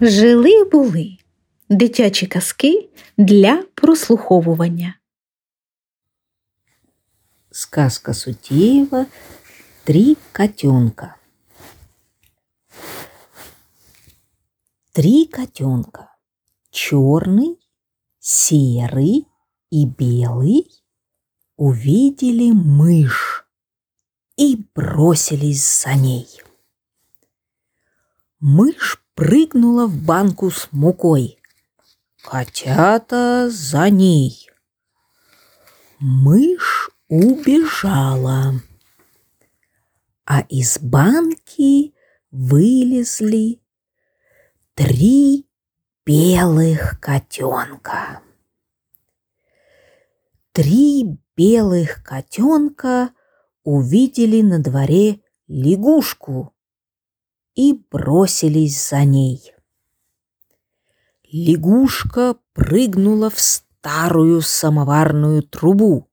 Жили були дитячі казки для прослуховування. Сказка Сутеева «Три котенка». Три котенка – черный, серый и белый – увидели мышь и бросились за ней. Мышь прыгнула в банку с мукой. Котята за ней. Мышь убежала. А из банки вылезли три белых котенка. Три белых котенка увидели на дворе лягушку и бросились за ней. Лягушка прыгнула в старую самоварную трубу.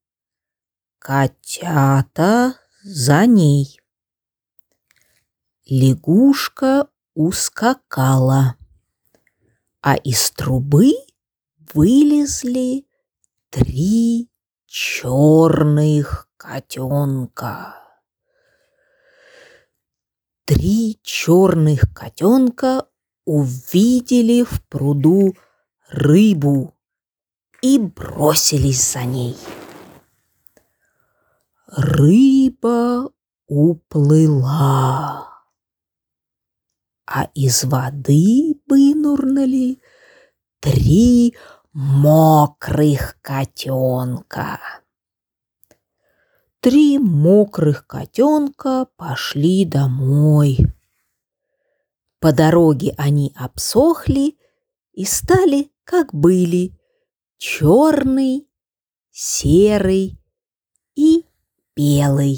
Котята за ней. Лягушка ускакала, а из трубы вылезли три черных котенка. Три черных котенка увидели в пруду рыбу и бросились за ней. Рыба уплыла, а из воды вынурнули три мокрых котенка. Три мокрых котенка пошли домой. По дороге они обсохли и стали, как были, черный, серый и белый.